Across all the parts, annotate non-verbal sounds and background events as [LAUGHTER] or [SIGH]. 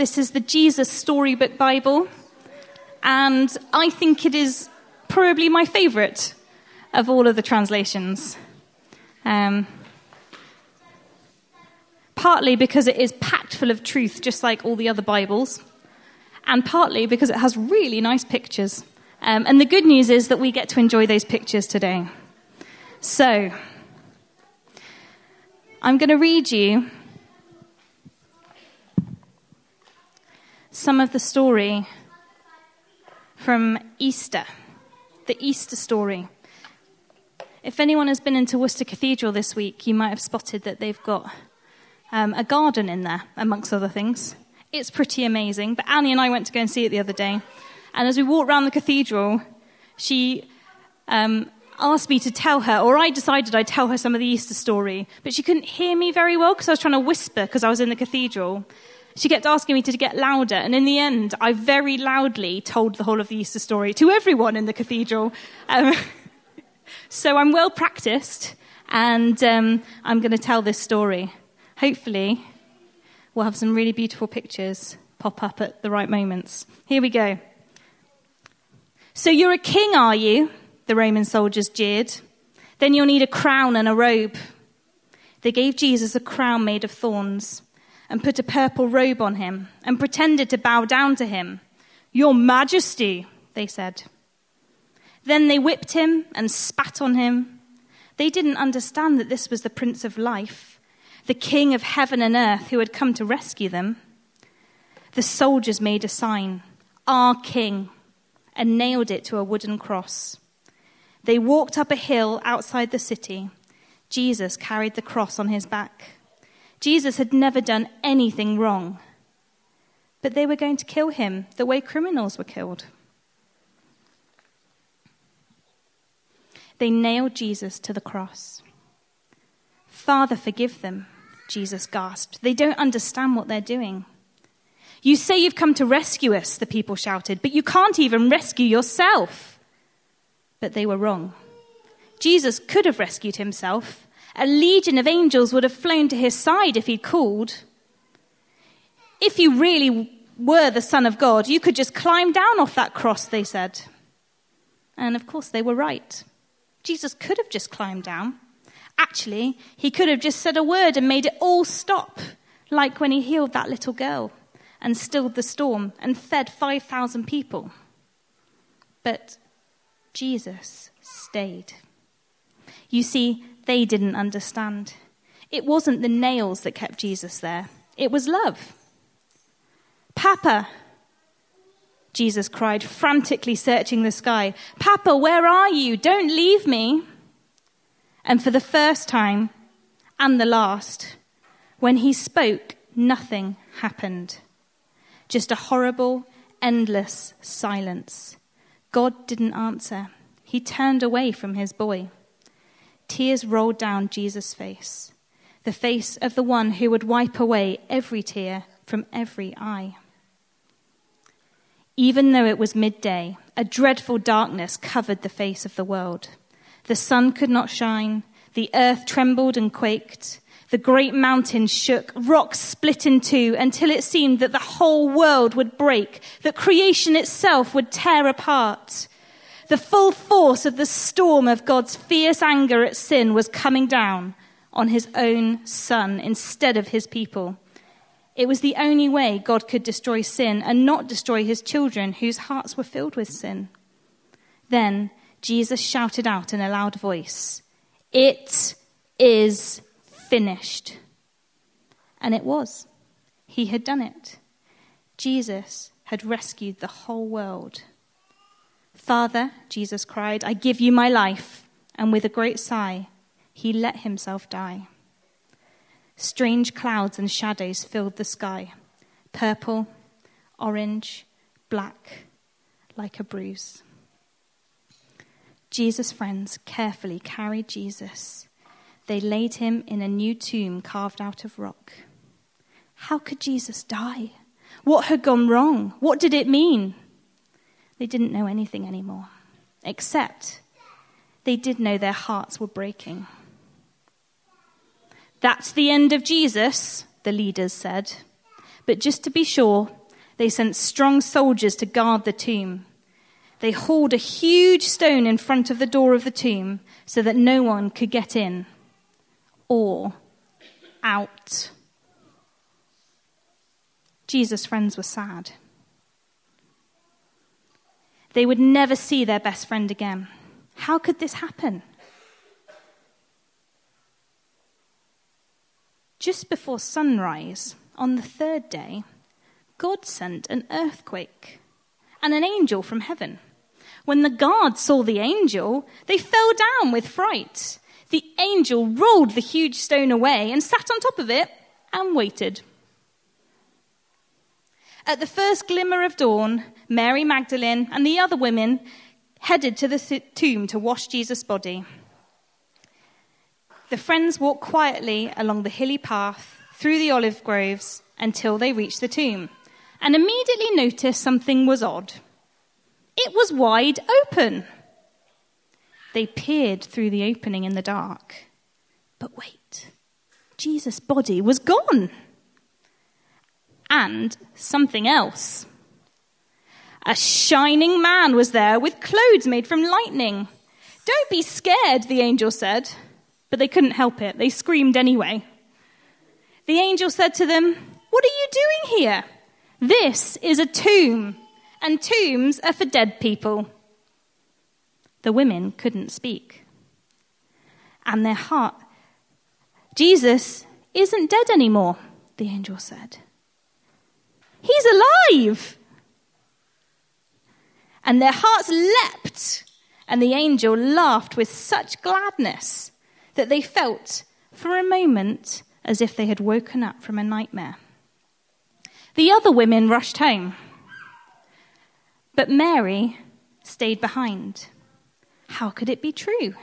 this is the Jesus Storybook Bible, and I think it is probably my favourite of all of the translations. Um, partly because it is packed full of truth, just like all the other Bibles, and partly because it has really nice pictures. Um, and the good news is that we get to enjoy those pictures today. So, I'm going to read you some of the story from Easter, the Easter story. If anyone has been into Worcester Cathedral this week, you might have spotted that they've got um, a garden in there, amongst other things. It's pretty amazing. But Annie and I went to go and see it the other day. And as we walked around the cathedral, she um, asked me to tell her, or I decided I'd tell her some of the Easter story. But she couldn't hear me very well because I was trying to whisper because I was in the cathedral. She kept asking me to get louder. And in the end, I very loudly told the whole of the Easter story to everyone in the cathedral. Um, [LAUGHS] so I'm well practiced, and um, I'm going to tell this story hopefully, we'll have some really beautiful pictures pop up at the right moments. Here we go. So you're a king, are you? The Roman soldiers jeered. Then you'll need a crown and a robe. They gave Jesus a crown made of thorns and put a purple robe on him and pretended to bow down to him. Your Majesty, they said. Then they whipped him and spat on him. They didn't understand that this was the Prince of Life the King of heaven and earth who had come to rescue them. The soldiers made a sign, Our King, and nailed it to a wooden cross. They walked up a hill outside the city. Jesus carried the cross on his back. Jesus had never done anything wrong, but they were going to kill him the way criminals were killed. They nailed Jesus to the cross. Father, forgive them, Jesus gasped. They don't understand what they're doing. You say you've come to rescue us, the people shouted, but you can't even rescue yourself. But they were wrong. Jesus could have rescued himself. A legion of angels would have flown to his side if he'd called. If you really were the Son of God, you could just climb down off that cross, they said. And of course, they were right. Jesus could have just climbed down. Actually, he could have just said a word and made it all stop, like when he healed that little girl and stilled the storm and fed 5,000 people. But Jesus stayed. You see, they didn't understand. It wasn't the nails that kept Jesus there, it was love. Papa, Jesus cried, frantically searching the sky. Papa, where are you? Don't leave me. And for the first time and the last, when he spoke, nothing happened. Just a horrible, endless silence. God didn't answer. He turned away from his boy. Tears rolled down Jesus' face, the face of the one who would wipe away every tear from every eye. Even though it was midday, a dreadful darkness covered the face of the world. The sun could not shine. The earth trembled and quaked. The great mountains shook. Rocks split in two until it seemed that the whole world would break, that creation itself would tear apart. The full force of the storm of God's fierce anger at sin was coming down on his own son instead of his people. It was the only way God could destroy sin and not destroy his children whose hearts were filled with sin. Then Jesus shouted out in a loud voice, It is finished. And it was. He had done it. Jesus had rescued the whole world. Father, Jesus cried, I give you my life. And with a great sigh, he let himself die. Strange clouds and shadows filled the sky purple, orange, black, like a bruise. Jesus' friends carefully carried Jesus. They laid him in a new tomb carved out of rock. How could Jesus die? What had gone wrong? What did it mean? They didn't know anything anymore, except they did know their hearts were breaking. That's the end of Jesus, the leaders said. But just to be sure, they sent strong soldiers to guard the tomb. They hauled a huge stone in front of the door of the tomb so that no one could get in or out. Jesus' friends were sad. They would never see their best friend again. How could this happen? Just before sunrise, on the third day, God sent an earthquake and an angel from heaven. When the guards saw the angel, they fell down with fright. The angel rolled the huge stone away and sat on top of it and waited. At the first glimmer of dawn, Mary Magdalene and the other women headed to the tomb to wash Jesus' body. The friends walked quietly along the hilly path through the olive groves until they reached the tomb and immediately noticed something was odd. It was wide open. They peered through the opening in the dark. But wait, Jesus' body was gone. And something else. A shining man was there with clothes made from lightning. Don't be scared, the angel said. But they couldn't help it. They screamed anyway. The angel said to them, What are you doing here? This is a tomb, and tombs are for dead people. The women couldn't speak. And their heart, Jesus isn't dead anymore, the angel said. He's alive! And their hearts leapt, and the angel laughed with such gladness that they felt for a moment as if they had woken up from a nightmare. The other women rushed home, but Mary stayed behind. How could it be true?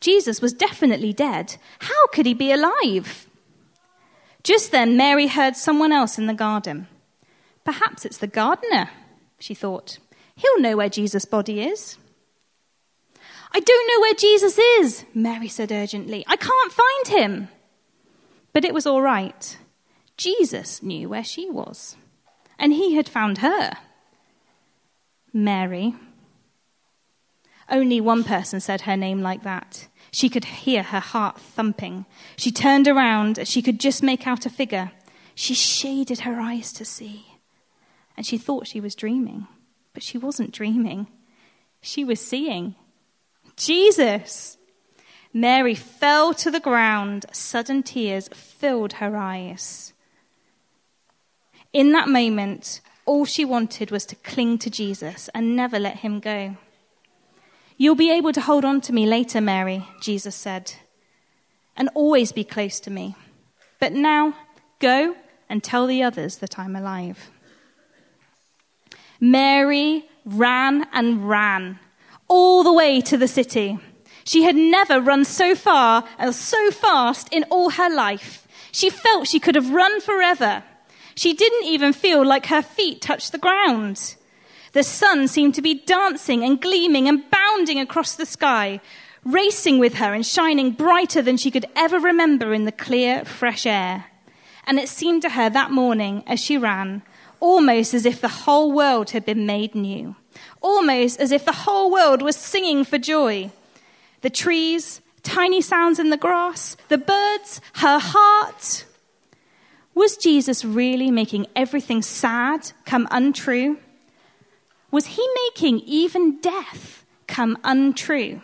Jesus was definitely dead. How could he be alive? Just then, Mary heard someone else in the garden. Perhaps it's the gardener, she thought. He'll know where Jesus' body is. I don't know where Jesus is, Mary said urgently. I can't find him. But it was all right. Jesus knew where she was, and he had found her. Mary. Only one person said her name like that. She could hear her heart thumping. She turned around. She could just make out a figure. She shaded her eyes to see. And she thought she was dreaming. But she wasn't dreaming. She was seeing. Jesus! Mary fell to the ground. Sudden tears filled her eyes. In that moment, all she wanted was to cling to Jesus and never let him go. You'll be able to hold on to me later, Mary, Jesus said, and always be close to me. But now, go and tell the others that I'm alive. Mary ran and ran all the way to the city. She had never run so far and so fast in all her life. She felt she could have run forever. She didn't even feel like her feet touched the ground. The sun seemed to be dancing and gleaming and bounding across the sky, racing with her and shining brighter than she could ever remember in the clear, fresh air. And it seemed to her that morning as she ran, almost as if the whole world had been made new, almost as if the whole world was singing for joy. The trees, tiny sounds in the grass, the birds, her heart. Was Jesus really making everything sad come untrue? Was he making even death come untrue?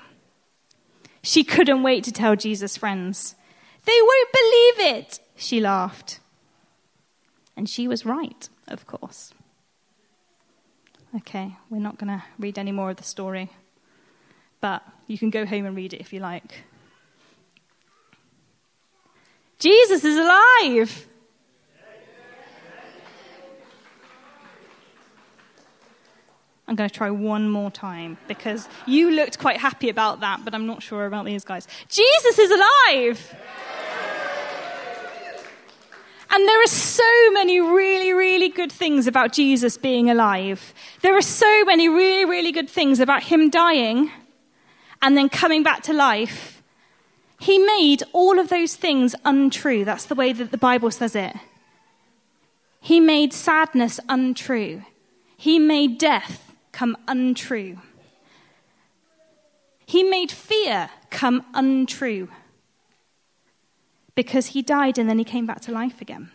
She couldn't wait to tell Jesus' friends. They won't believe it, she laughed. And she was right, of course. Okay, we're not going to read any more of the story, but you can go home and read it if you like. Jesus is alive! I'm going to try one more time because you looked quite happy about that, but I'm not sure about these guys. Jesus is alive! And there are so many really, really good things about Jesus being alive. There are so many really, really good things about him dying and then coming back to life. He made all of those things untrue. That's the way that the Bible says it. He made sadness untrue. He made death come untrue. He made fear come untrue because he died and then he came back to life again.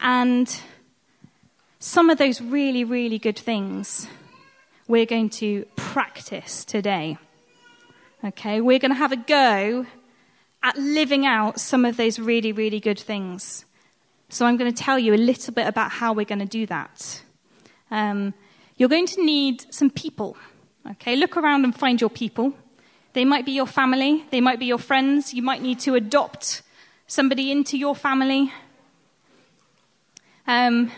And some of those really, really good things we're going to practice today. Okay, we're going to have a go at living out some of those really, really good things. So I'm going to tell you a little bit about how we're going to do that. Um, you're going to need some people. Okay, look around and find your people. They might be your family, they might be your friends. You might need to adopt somebody into your family. Um,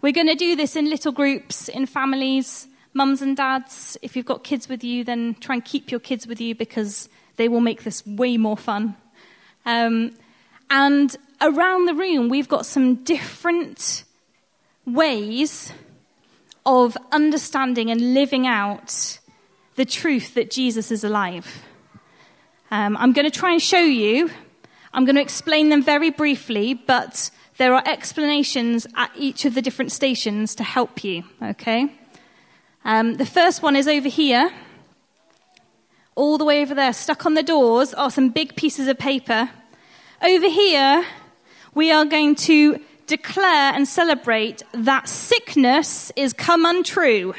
we're going to do this in little groups, in families, mums and dads. If you've got kids with you, then try and keep your kids with you because they will make this way more fun. Um, and around the room, we've got some different ways of understanding and living out the truth that Jesus is alive. Um, I'm going to try and show you. I'm going to explain them very briefly, but there are explanations at each of the different stations to help you, okay? Um, the first one is over here. All the way over there, stuck on the doors, are some big pieces of paper. Over here, we are going to declare and celebrate that sickness is come untrue.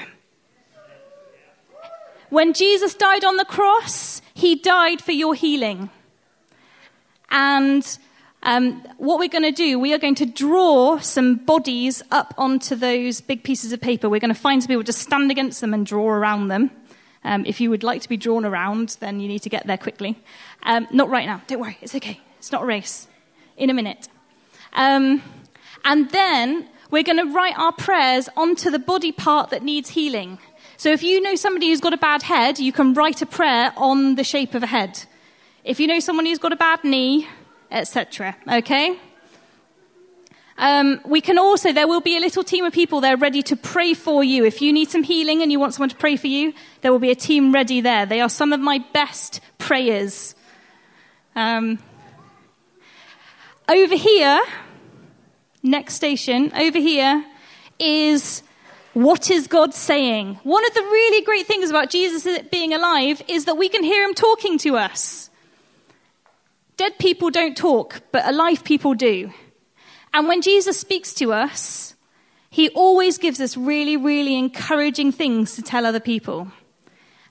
When Jesus died on the cross, he died for your healing. And um, what we're going to do, we are going to draw some bodies up onto those big pieces of paper. We're going to find some people to stand against them and draw around them. Um, if you would like to be drawn around, then you need to get there quickly. Um, not right now. Don't worry. It's okay. It's not a race. In a minute. Um, and then we're going to write our prayers onto the body part that needs healing. So if you know somebody who's got a bad head, you can write a prayer on the shape of a head. If you know someone who's got a bad knee, etc. Okay? Um, we can also, there will be a little team of people there ready to pray for you. If you need some healing and you want someone to pray for you, there will be a team ready there. They are some of my best prayers. Um, over here, next station, over here, is what is God saying? One of the really great things about Jesus being alive is that we can hear him talking to us. Dead people don't talk, but alive people do. And when Jesus speaks to us, he always gives us really, really encouraging things to tell other people.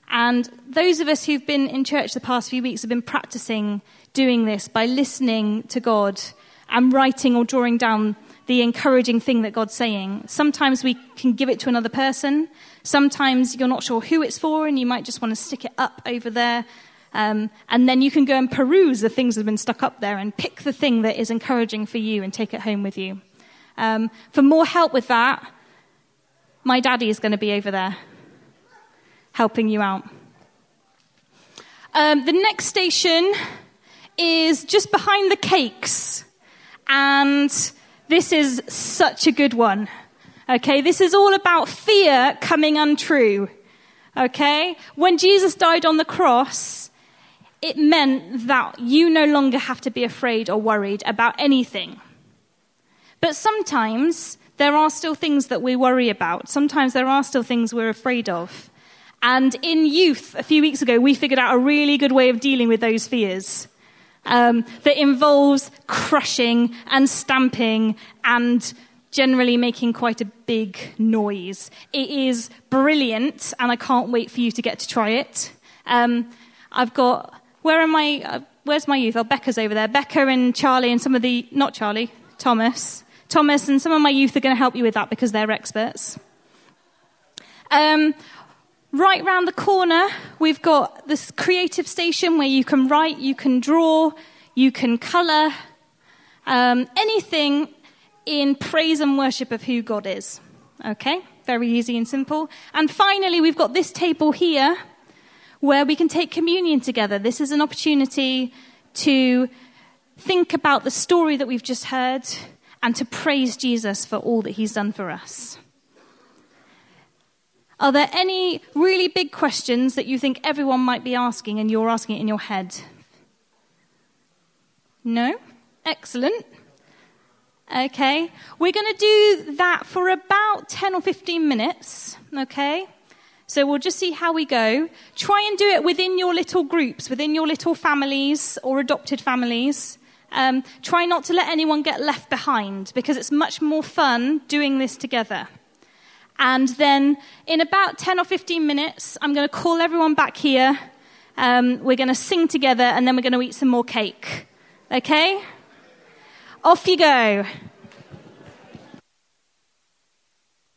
And those of us who've been in church the past few weeks have been practicing doing this by listening to God and writing or drawing down the encouraging thing that God's saying. Sometimes we can give it to another person. Sometimes you're not sure who it's for and you might just want to stick it up over there um, and then you can go and peruse the things that have been stuck up there and pick the thing that is encouraging for you and take it home with you. Um, for more help with that, my daddy is going to be over there helping you out. Um, the next station is just behind the cakes. And this is such a good one. Okay, this is all about fear coming untrue. Okay? When Jesus died on the cross, it meant that you no longer have to be afraid or worried about anything. But sometimes there are still things that we worry about. Sometimes there are still things we're afraid of. And in youth, a few weeks ago, we figured out a really good way of dealing with those fears um, that involves crushing and stamping and generally making quite a big noise. It is brilliant, and I can't wait for you to get to try it. Um, I've got where am I? Uh, where's my youth? Oh, Becca's over there. Becca and Charlie and some of the, not Charlie, Thomas. Thomas and some of my youth are going to help you with that because they're experts. Um, right round the corner, we've got this creative station where you can write, you can draw, you can colour, um, anything in praise and worship of who God is. Okay? Very easy and simple. And finally, we've got this table here where we can take communion together. This is an opportunity to think about the story that we've just heard and to praise Jesus for all that he's done for us. Are there any really big questions that you think everyone might be asking and you're asking it in your head? No? Excellent. Okay? We're going to do that for about 10 or 15 minutes. Okay? So we'll just see how we go. Try and do it within your little groups, within your little families or adopted families. Um, try not to let anyone get left behind because it's much more fun doing this together. And then in about 10 or 15 minutes, I'm going to call everyone back here. Um, we're going to sing together and then we're going to eat some more cake. Okay? Off you go.